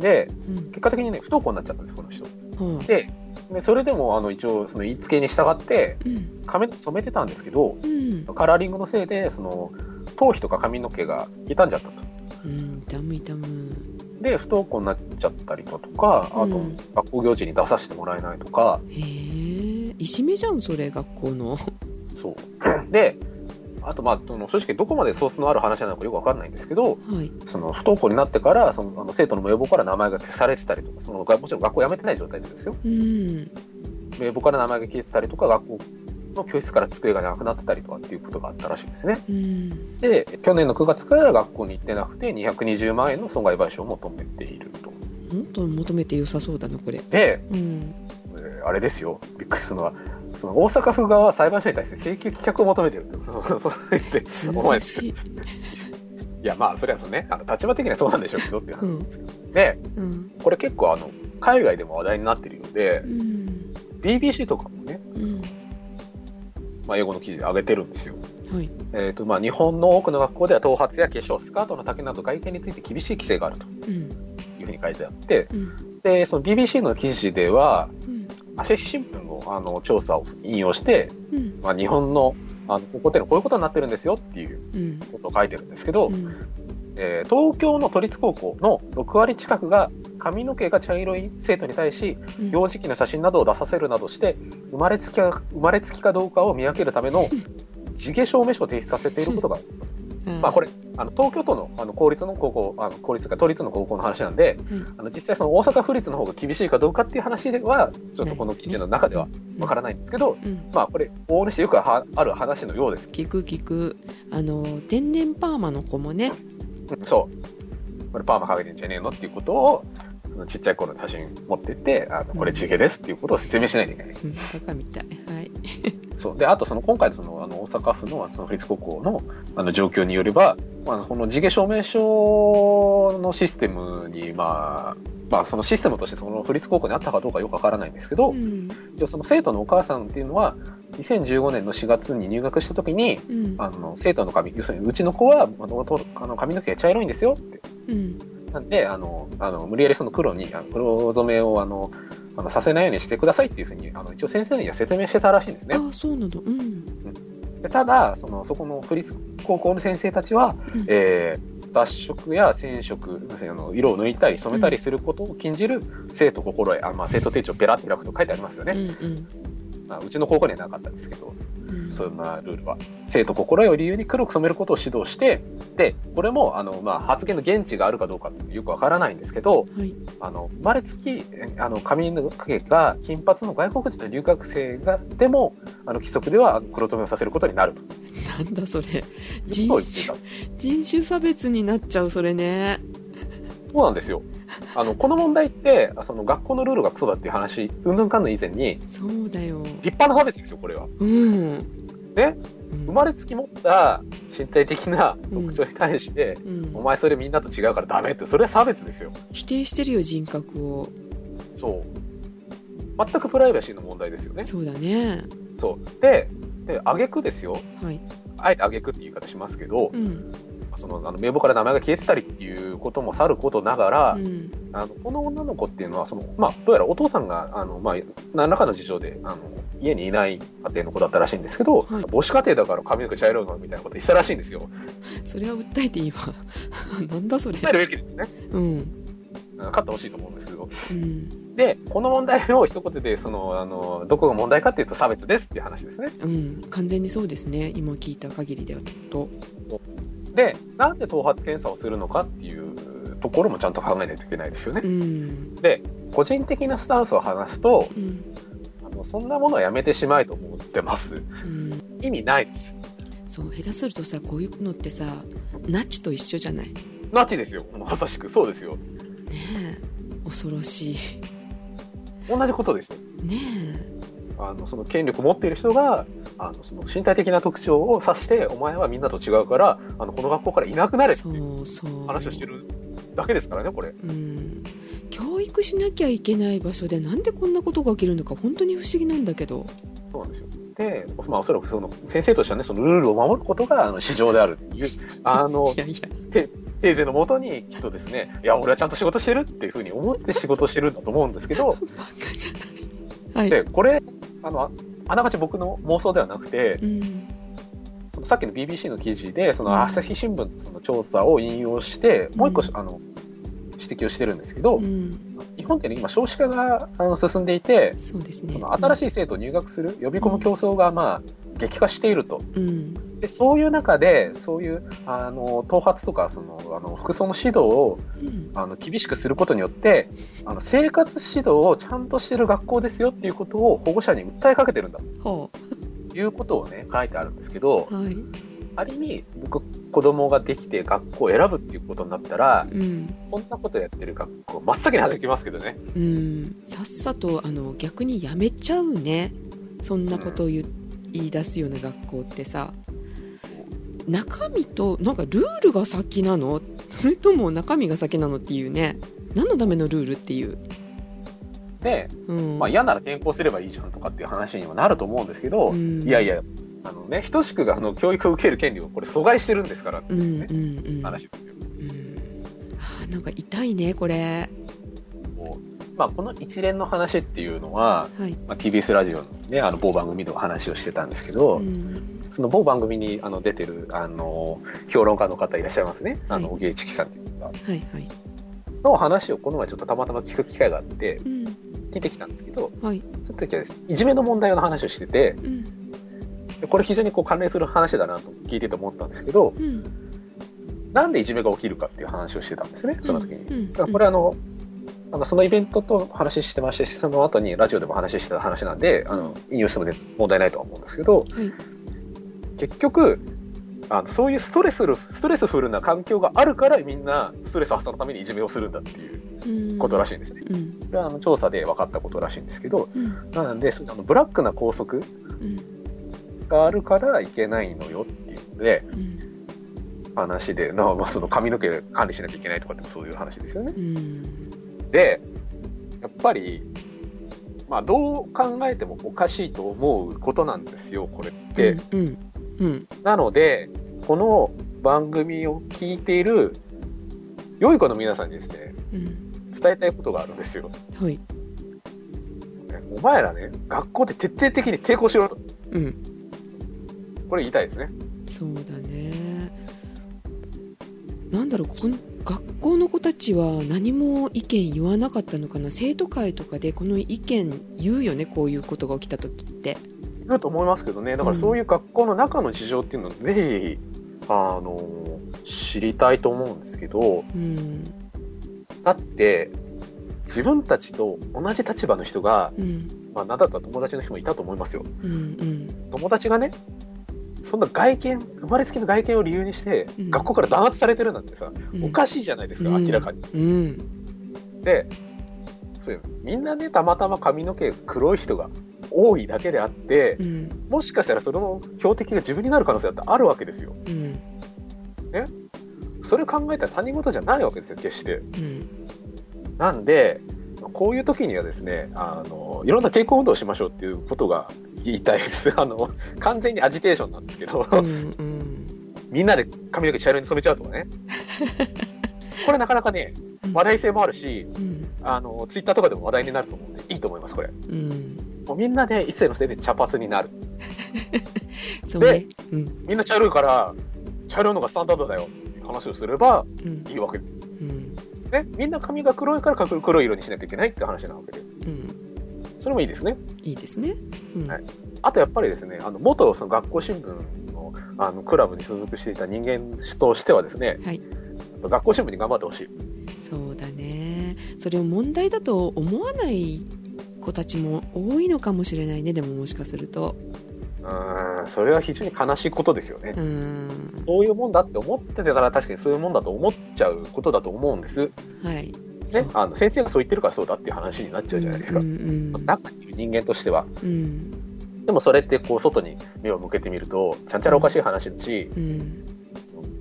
で、うん結果的にね、不登校になっちゃったんです、この人。はで、でそれでも、あの、一応、その言いつけに従って、髪の毛染めてたんですけど、うん。カラーリングのせいで、その、頭皮とか髪の毛が傷んじゃったと。うん。痛む痛む。で、不登校になっちゃったりだとか、あとうん、学校行事に出させてもらえないとか、へえいじめじゃんそれ学校の。そう。で、あと、まあ、その正直どこまでソースのある話なのかよくわかんないんですけど、はいその不登校になってから、そのあの生徒の名簿から名前が消されてたりとか、そのがもちろん学校辞めてない状態でですよ。うん名簿から名前が消えてたりとか、学校の教室から机がなくなってたりとかっていうことがあったらしいんですね。うんで、去年の9月から学校に行ってなくて、220万円の損害賠償を求めていると。もっと求めて良さそうだなこれで、うんえーあれですよ、びっくりするのは、その大阪府側は裁判所に対して請求棄却を求めてる。そうそうそう言って、い。いや、まあ、それはそのね、あの立場的にはそうなんでしょうけどっていう話。なん。ですけど。で、うん。これ結構あの、海外でも話題になってるようでう、ん。BBC とかもね、うん。まあ、英語の記事で上げてるんですよ。はい。えっ、と、まあ、日本の多くの学校では頭髪や化粧、スカートの丈など外見について厳しい規制があるとうん。いうふうに書いてあって、うん。で、その BBC の記事では、うん朝日新聞のあの調査を引用して、うん。まあ、日本のあのここっていうのはこういうことになってるんですよっていううん。ことを書いてるんですけど、うん。えー東京の都立高校の6割近くが髪の毛が茶色い生徒に対しうん。幼児期の写真などを出させるなどして生まれつきか生まれつきかどうかを見分けるための地毛証明書を提出させていることが、まあこれあの東京都のあの公立の高校あの公立か都立の高校の話なんでうん。あの実際その大阪府立の方が厳しいかどうかっていう話ではちょっとこの記事の中ではわからないんですけど、うん。まあこれ往々にしてよくはある話のようです。聞く聞く。あの天然パーマの子もね。うんそう。これパーマかけてんじゃねえのっていうことを、ちっちゃい頃の写真持ってって、あのこれ地毛ですっていうことを説明しないといけない。うん。バカみたい。はい。そう。で、あとその今回のその大阪府のその府立高校のあの状況によれば、まあ、この地毛証明書のシステムに、まあ、まあ、そのシステムとしてその府立高校にあったかどうかよくわからないんですけど、うん。一応その生徒のお母さんっていうのは、2015年の4月に入学した時に、うん。あの生徒の髪、要するにうちの子はあの髪の毛が茶色いんですよって。うん。なんで、あの、あの無理やりその黒に、黒染めをあのあのさせないようにしてくださいっていうふうに、あの一応先生には説明してたらしいんですね。ああそうなのうん。でただ、そのそこの府立高校の先生たちは、うん。えー脱色や染色、あの色を抜いたり染めたりすることを禁じる生徒心得、あまあ、生徒手帳ペラって開くと書いてありますよね。うんうん。まあ、うちの高校にはなかったんですけど、うんそんなルールは。生徒心得を理由に黒く染めることを指導して、で、これも、あの、まあ、発言の現地があるかどうかってよくわからないんですけど、はいあの、生まれつき、えあの、髪の毛が金髪の外国人の留学生が、でも、あの、規則では黒染めをさせることになると。なんだそれ人ことを言っていた。人種差別になっちゃうそれねそうなんですよ。あの、この問題って、あその学校のルールがクソだっていう話、うんぬんかんぬん以前に、そうだよ立派な差別ですよ、これは。うんね？うん生まれつき持った身体的な特徴に対して、うんお前それみんなと違うからダメって、それは差別ですよ。否定してるよ人格をそう。全くプライバシーの問題ですよね。そうだねそう。で、で、挙句ですよ。はいあえて挙句って言い方しますけど、うんその、あの、名簿から名前が消えてたりっていうこともさることながら、うん。あの、この女の子っていうのは、その、まあ、どうやらお父さんが、あの、まあ、何らかの事情で、あの、家にいない家庭の子だったらしいんですけど、はい母子家庭だから髪の毛茶色いのみたいなこと言ってたらしいんですよ。それは訴えていいわ。なんだそれ。訴えるべきですよね。うん。うん勝ってほしいと思うんですけど。うん。で、この問題を一言で、その、あの、どこが問題かっていうと差別ですっていう話ですね。うん。完全にそうですね。今聞いた限りではとで、なんで頭髪検査をするのかっていうところもちゃんと考えないといけないですよねう。んで、個人的なスタンスを話すと、うんあのそんなものはやめてしまえと思ってます。うん意味ないです。そう下手するとさこういうのってさナチと一緒じゃない？ねナチですよ。まさしく。そうですよ。え恐ろしい同じことですよ。ねあの、その権力を持っている人が、あの、その身体的な特徴を指して、お前はみんなと違うから、あの、この学校からいなくなえれっていう話をしてるだけですからね、これ。うん。教育しなきゃいけない場所でなんでこんなことが起きるのか本当に不思議なんだけど。そうなんですよ。で、まあ、おそらくその、先生としてはね、そのルールを守ることが、あの、市場であるっていう、あのい、やいや。テーゼのもとに、きっとですね、いや、俺はちゃんと仕事してるっていうふうに思って仕事してるんだと思うんですけど、バカじゃない。はい。で、これ、あの、ああながち僕の妄想ではなくて、うん。そのさっきの BBC の記事で、そうん。の朝日新聞の調査を引用して、もう一個、うんあの、指摘をしてるんですけど、うん。日本ってね、今少子化があの進んでいて、そうですね。新しい生徒を入学する、呼び込む競争が、まあ、激化していると。うん。で、そういう中で、そういう、あの、頭髪とか、その、あの、服装の指導を、うん。あの、厳しくすることによって、あの、生活指導をちゃんとしてる学校ですよっていうことを保護者に訴えかけてるんだ。はということをね、書いてあるんですけど、あはい。ある意味、僕、子供ができて学校を選ぶっていうことになったら、うん。こんなことやってる学校、真っ先に外きますけどね。うん。さっさとあの逆にやめちゃうね。そんなことを言,、言い出すような学校ってさ中身となんかルールが先なの？それとも中身が先なのっていうね。何のためのルールっていう、で、うん。まあ嫌なら転校すればいいじゃんとかっていう話にもなると思うんですけど、うん。いやいや、あのね、等しくがあの教育を受ける権利をこれ阻害してるんですからってうんいうね、うんうん話ですよ。うん。あーなんか痛いねこれまあ、この一連の話っていうのは、はい、まあ、TBS ラジオのね、あの某番組でも話をしてたんですけど、うん。その某番組にあの出てる、あの、評論家の方いらっしゃいますね。あの、はい小木知樹さんっていう方はいはい。の話をこの前ちょっとたまたま聞く機会があって、うん。聞いてきたんですけど、はい。その時はですね、いじめの問題の話をしてて、うんでこれ非常にこう関連する話だなと聞いてて思ったんですけど、うん。なんでいじめが起きるかっていう話をしてたんですね、その時に。うん。だからこれあの、あのそのイベントと話してましたし、その後にラジオでも話してた話なんで、あの引用しても問題ないとは思うんですけど、はい。結局、あのそういうストレスル、ストレスフルな環境があるからみんなストレス発散のためにいじめをするんだっていううん。ことらしいんですね。うん。これはあの調査で分かったことらしいんですけど、うん。なので、そのあのブラックな校則うんがあるからいけないのよっていうので、うん。話で、なまあ、その髪の毛管理しなきゃいけないとかってもそういう話ですよね。うんで、やっぱり、まあ、どう考えてもおかしいと思うことなんですよ、これって。うんうんなので、この番組を聞いている良い子の皆さんにですね、うん伝えたいことがあるんですよ。はいお前らね、学校で徹底的に抵抗しろと。うんこれ言いたいですね。そうだねなんだろうこの学校の子たちは何も意見言わなかったのかな？生徒会とかでこの意見言うよね？こういうことが起きた時って。言うと思いますけどね、だからそういう学校の中の事情っていうのをぜひ、あの、知りたいと思うんですけど、うん。だって、自分たちと同じ立場の人が、うん。まあ、なんだったら友達の人もいたと思いますよ。うんうん。友達がね、そんな外見、生まれつきの外見を理由にして、うん。学校から弾圧されてるなんてさ、うん。おかしいじゃないですか、うん。明らかに。うん。で、そうみんなね、たまたま髪の毛黒い人が多いだけであってう、ん。もしかしたらその標的が自分になる可能性だってあるわけですよ。うん。それを考えたら他人事じゃないわけですよ、決して。うん。なんで、こういう時にはですね、あの、いろんな抵抗運動をしましょうっていうことが言いたいです。あの、完全にアジテーションなんですけど、うんうんみんなで髪の毛茶色に染めちゃうとかね。これなかなかね、話題性もあるし、うんあの、ツイッターとかでも話題になると思うんで、いいと思います、これ。うんもうみんなで一斉のせいで茶髪になる。そうねうんみんな茶色いから、茶色いのがスタンダードだよっていう話をすればうんいいわけです。うんね。みんな髪が黒いから黒い色にしなきゃいけないって話なわけで。うんそれもいいですね。いいですねうんはいあとやっぱりですね、あの、元その学校新聞の、あの、クラブに所属していた人間としてはですね、はい学校新聞に頑張ってほしい。そうだねそれを問題だと思わない子たちも多いのかもしれないねでももしかするとうーん、それは非常に悲しいことですよね。うんそういうもんだって思ってたら確かにそういうもんだと思っちゃうことだと思うんです。はいね。あの、先生がそう言ってるからそうだっていう話になっちゃうじゃないですか。うんうん中にいる人間としては。うんでもそれってこう外に目を向けてみると、ちゃんちゃらおかしい話だし、うん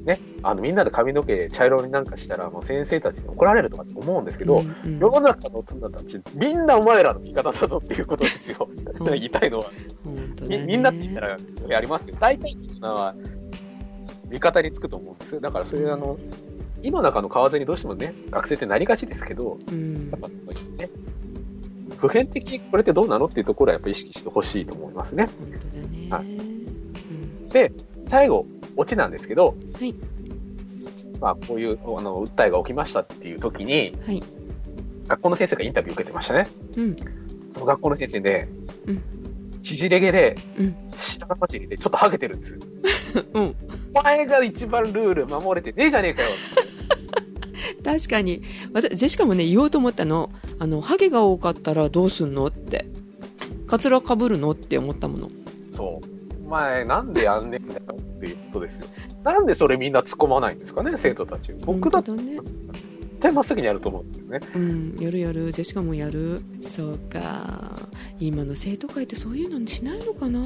ね、あのみんなで髪の毛茶色になんかしたらもう先生たちに怒られるとかって思うんですけど、うんうん世の中の大人たち、みんなお前らの味方だぞっていうことですよ。ん言いたいのは。ねみみんなって言ったらありますけど、大体みんなは味方につくと思うんです。だからそれあの、今の中の買わずにどうしてもね、学生ってなりがちですけど、うん。やっぱね、普遍的にこれってどうなのっていうところはやっぱ意識してほしいと思いますね。本当だね。はい。うん。で、最後、オチなんですけど、はい。まあ、こういうあの訴えが起きましたっていう時に、はい。学校の先生がインタビュー受けてましたね。うん。その学校の先生ね、うん。縮れ毛で、うん。下町にでちょっとハゲてるんです。うん。お前が一番ルール守れてねえじゃねえかよ。確かに。私ジェシカもね言おうと思ったの。あのハゲが多かったらどうすんのって。カツラかぶるのって思ったもの。そう。お前、なんでやんねんだよっていうことですよ。なんでそれみんな突っ込まないんですかね、生徒たち。僕だって本当だね絶対真っ先にやると思うんですね。うん。やるやる。ジェシカもやる。そうか。今の生徒会ってそういうのしないのかな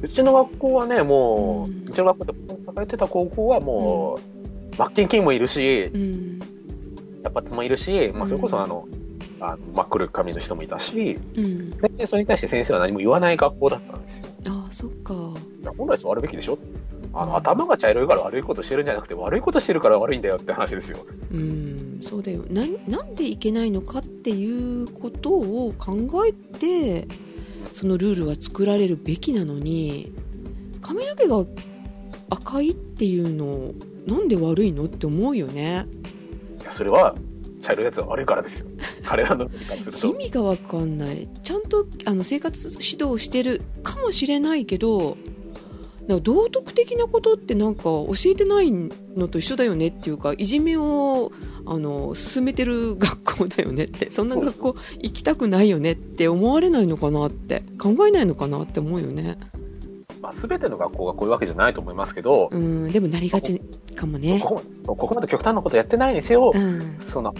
うちの学校はね、もう、ううんちの学校で抱えてた高校はもう、マッキンキンもいるしう、ん。茶髪もいるし、まあ、うんそれこそあの、あの真っ黒い髪の人もいたし、うん。で、それに対して先生は何も言わない学校だったんですよ。ああそっか。本来そうあるべきでしょ。あの、頭が茶色いから悪いことしてるんじゃなくて、悪いことしてるから悪いんだよって話ですよ。うん。そうだよ。ななんでいけないのかっていうことを考えてそのルールは作られるべきなのに髪の毛が赤いっていうのなんで悪いのって思うよねいや、それは、茶色いやつが悪いからですよ。彼らの。意味が分かんないちゃんとあの生活指導してるかもしれないけどなんか道徳的なことってなんか教えてないのと一緒だよねっていうかいじめをあの進めてる学校だよねって。そんな学校行きたくないよねって思われないのかなって。考えないのかなって思うよね。まあ、全ての学校がこういうわけじゃないと思いますけど、うんでもなりがちかもね。ここここまで極端なことやってないにせよ、うん。その、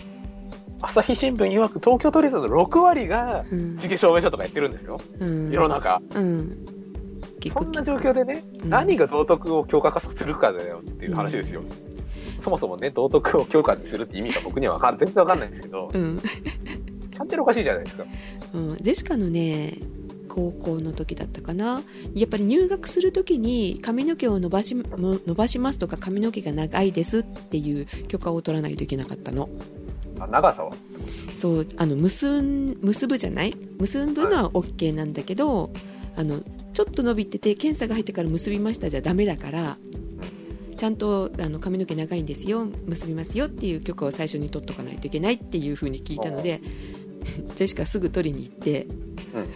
朝日新聞曰く東京都立の6割がうん。地形証明書とかやってるんですよ。うん。世の中。うん結構そんな状況でね、うん。何が道徳を強化化するかだよっていう話ですよ。そもそもね、道徳を強化にするって意味が僕にはわかん全然わかんないんですけど、うん、ちゃんちゃらおかしいじゃないですか。うん、ジェシカのね高校の時だったかな。やっぱり入学する時に髪の毛を伸ばしも伸ばしますとか髪の毛が長いですっていう許可を取らないといけなかったの。あ長さは？そうあの結ん結ぶじゃない？結ぶのは OK なんだけど、あのちょっと伸びてて検査が入ってから結びましたじゃダメだからちゃんとあの髪の毛長いんですよ結びますよっていう許可を最初に取っとかないといけないっていう風に聞いたので ジェシカすぐ取りに行ってうん。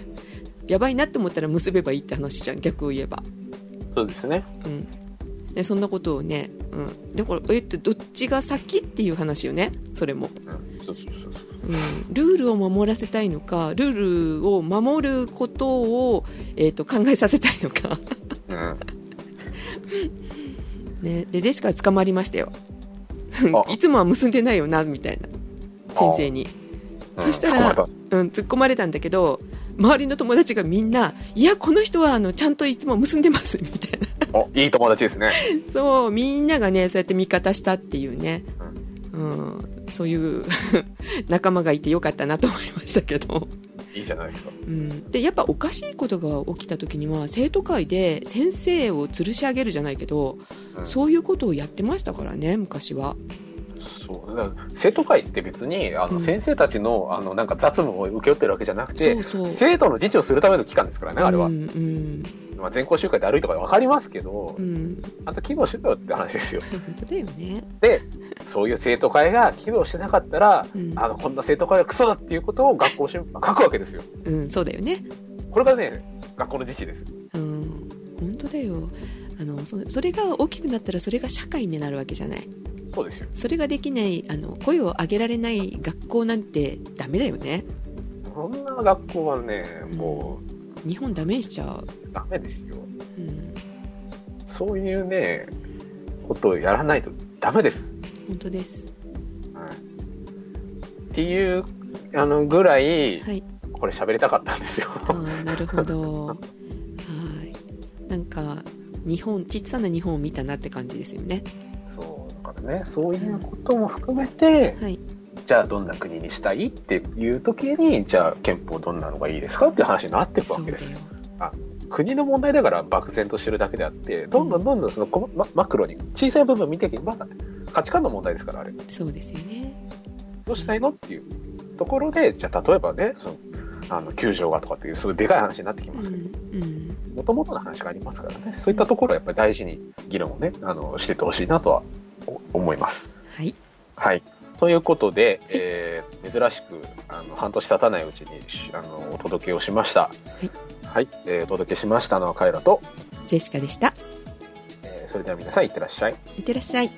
やばいなって思ったら結べばいいって話じゃん逆を言えば、そうですね。うん、でそんなことをね、うん、だからえってどっちが先っていう話よねそれも、うん。そうそうそうルールを守らせたいのかルールを守ることを、えー、と考えさせたいのか、うん。ね、でジェシカは捕まりましたよ。あ。いつもは結んでないよなみたいな。先生に。そしたらうん。突っ込まれたんだけど周りの友達がみんないやこの人はあのちゃんといつも結んでますみたいな。たお、いい友達ですね。そうみんながねそうやって味方したっていうね、うん、そういう 仲間がいてよかったなと思いましたけど、いいじゃないですか。うん、でやっぱおかしいことが起きた時には生徒会で先生を吊るし上げるじゃないけど、うん。そういうことをやってましたからね昔は。そう。だから生徒会って別に、あの、うん。先生たちの、あの、なんか雑務を請け負ってるわけじゃなくて、生徒の自治をするための機関ですからね、あれは。うんうんまあ、全校集会で歩いとかわかりますけど、うん、ちゃんと機能してたよって話ですよ。本当だよね、で、そういう生徒会が機能してなかったら、うん。あの、こんな生徒会がクソだっていうことを学校新聞が書くわけですよ。うん、そうだよね。これがね、学校の自治です。うん。本当だよ。あのそそれが大きくなったらそれが社会になるわけじゃない。そうですよ。それができないあの声を上げられない学校なんてダメだよね。こんな学校はね、も日本ダメにしちゃう、うダメですよ。うん、そういうね、ことをやらないとダメです。本当です。はい、っていう、あの、ぐらい、はい。これ喋りたかったんですよ。あーなるほど。はい。なんか日本小さな日本を見たなって感じですよね。そう、だからね、そういうことも含めて、はいじゃあどんな国にしたいっていう時に、じゃあ憲法どんなのがいいですかっていう話になっていくわけです。国の問題だから漠然としてるだけであって、どんどんどんどんそのこママクロに小さい部分見ていけば、価値観の問題ですから、あれ。そうですよねどうしたいのっていうところで、じゃあ例えばね、その、あの、球場がとかっていう、そういうでかい話になってきうんますけど、うんもともとの話がありますからね、そういったところはやっぱり大事に議論をね、あの、していってほしいなとはお思います。はいはい。ということで、えー珍しく、あの、半年経たないうちに、しあの、お届けをしました。いはい。えーお届けしましたのはカエラと、ジェシカでしたえーそれでは皆さんいってらっしゃい。いってらっしゃい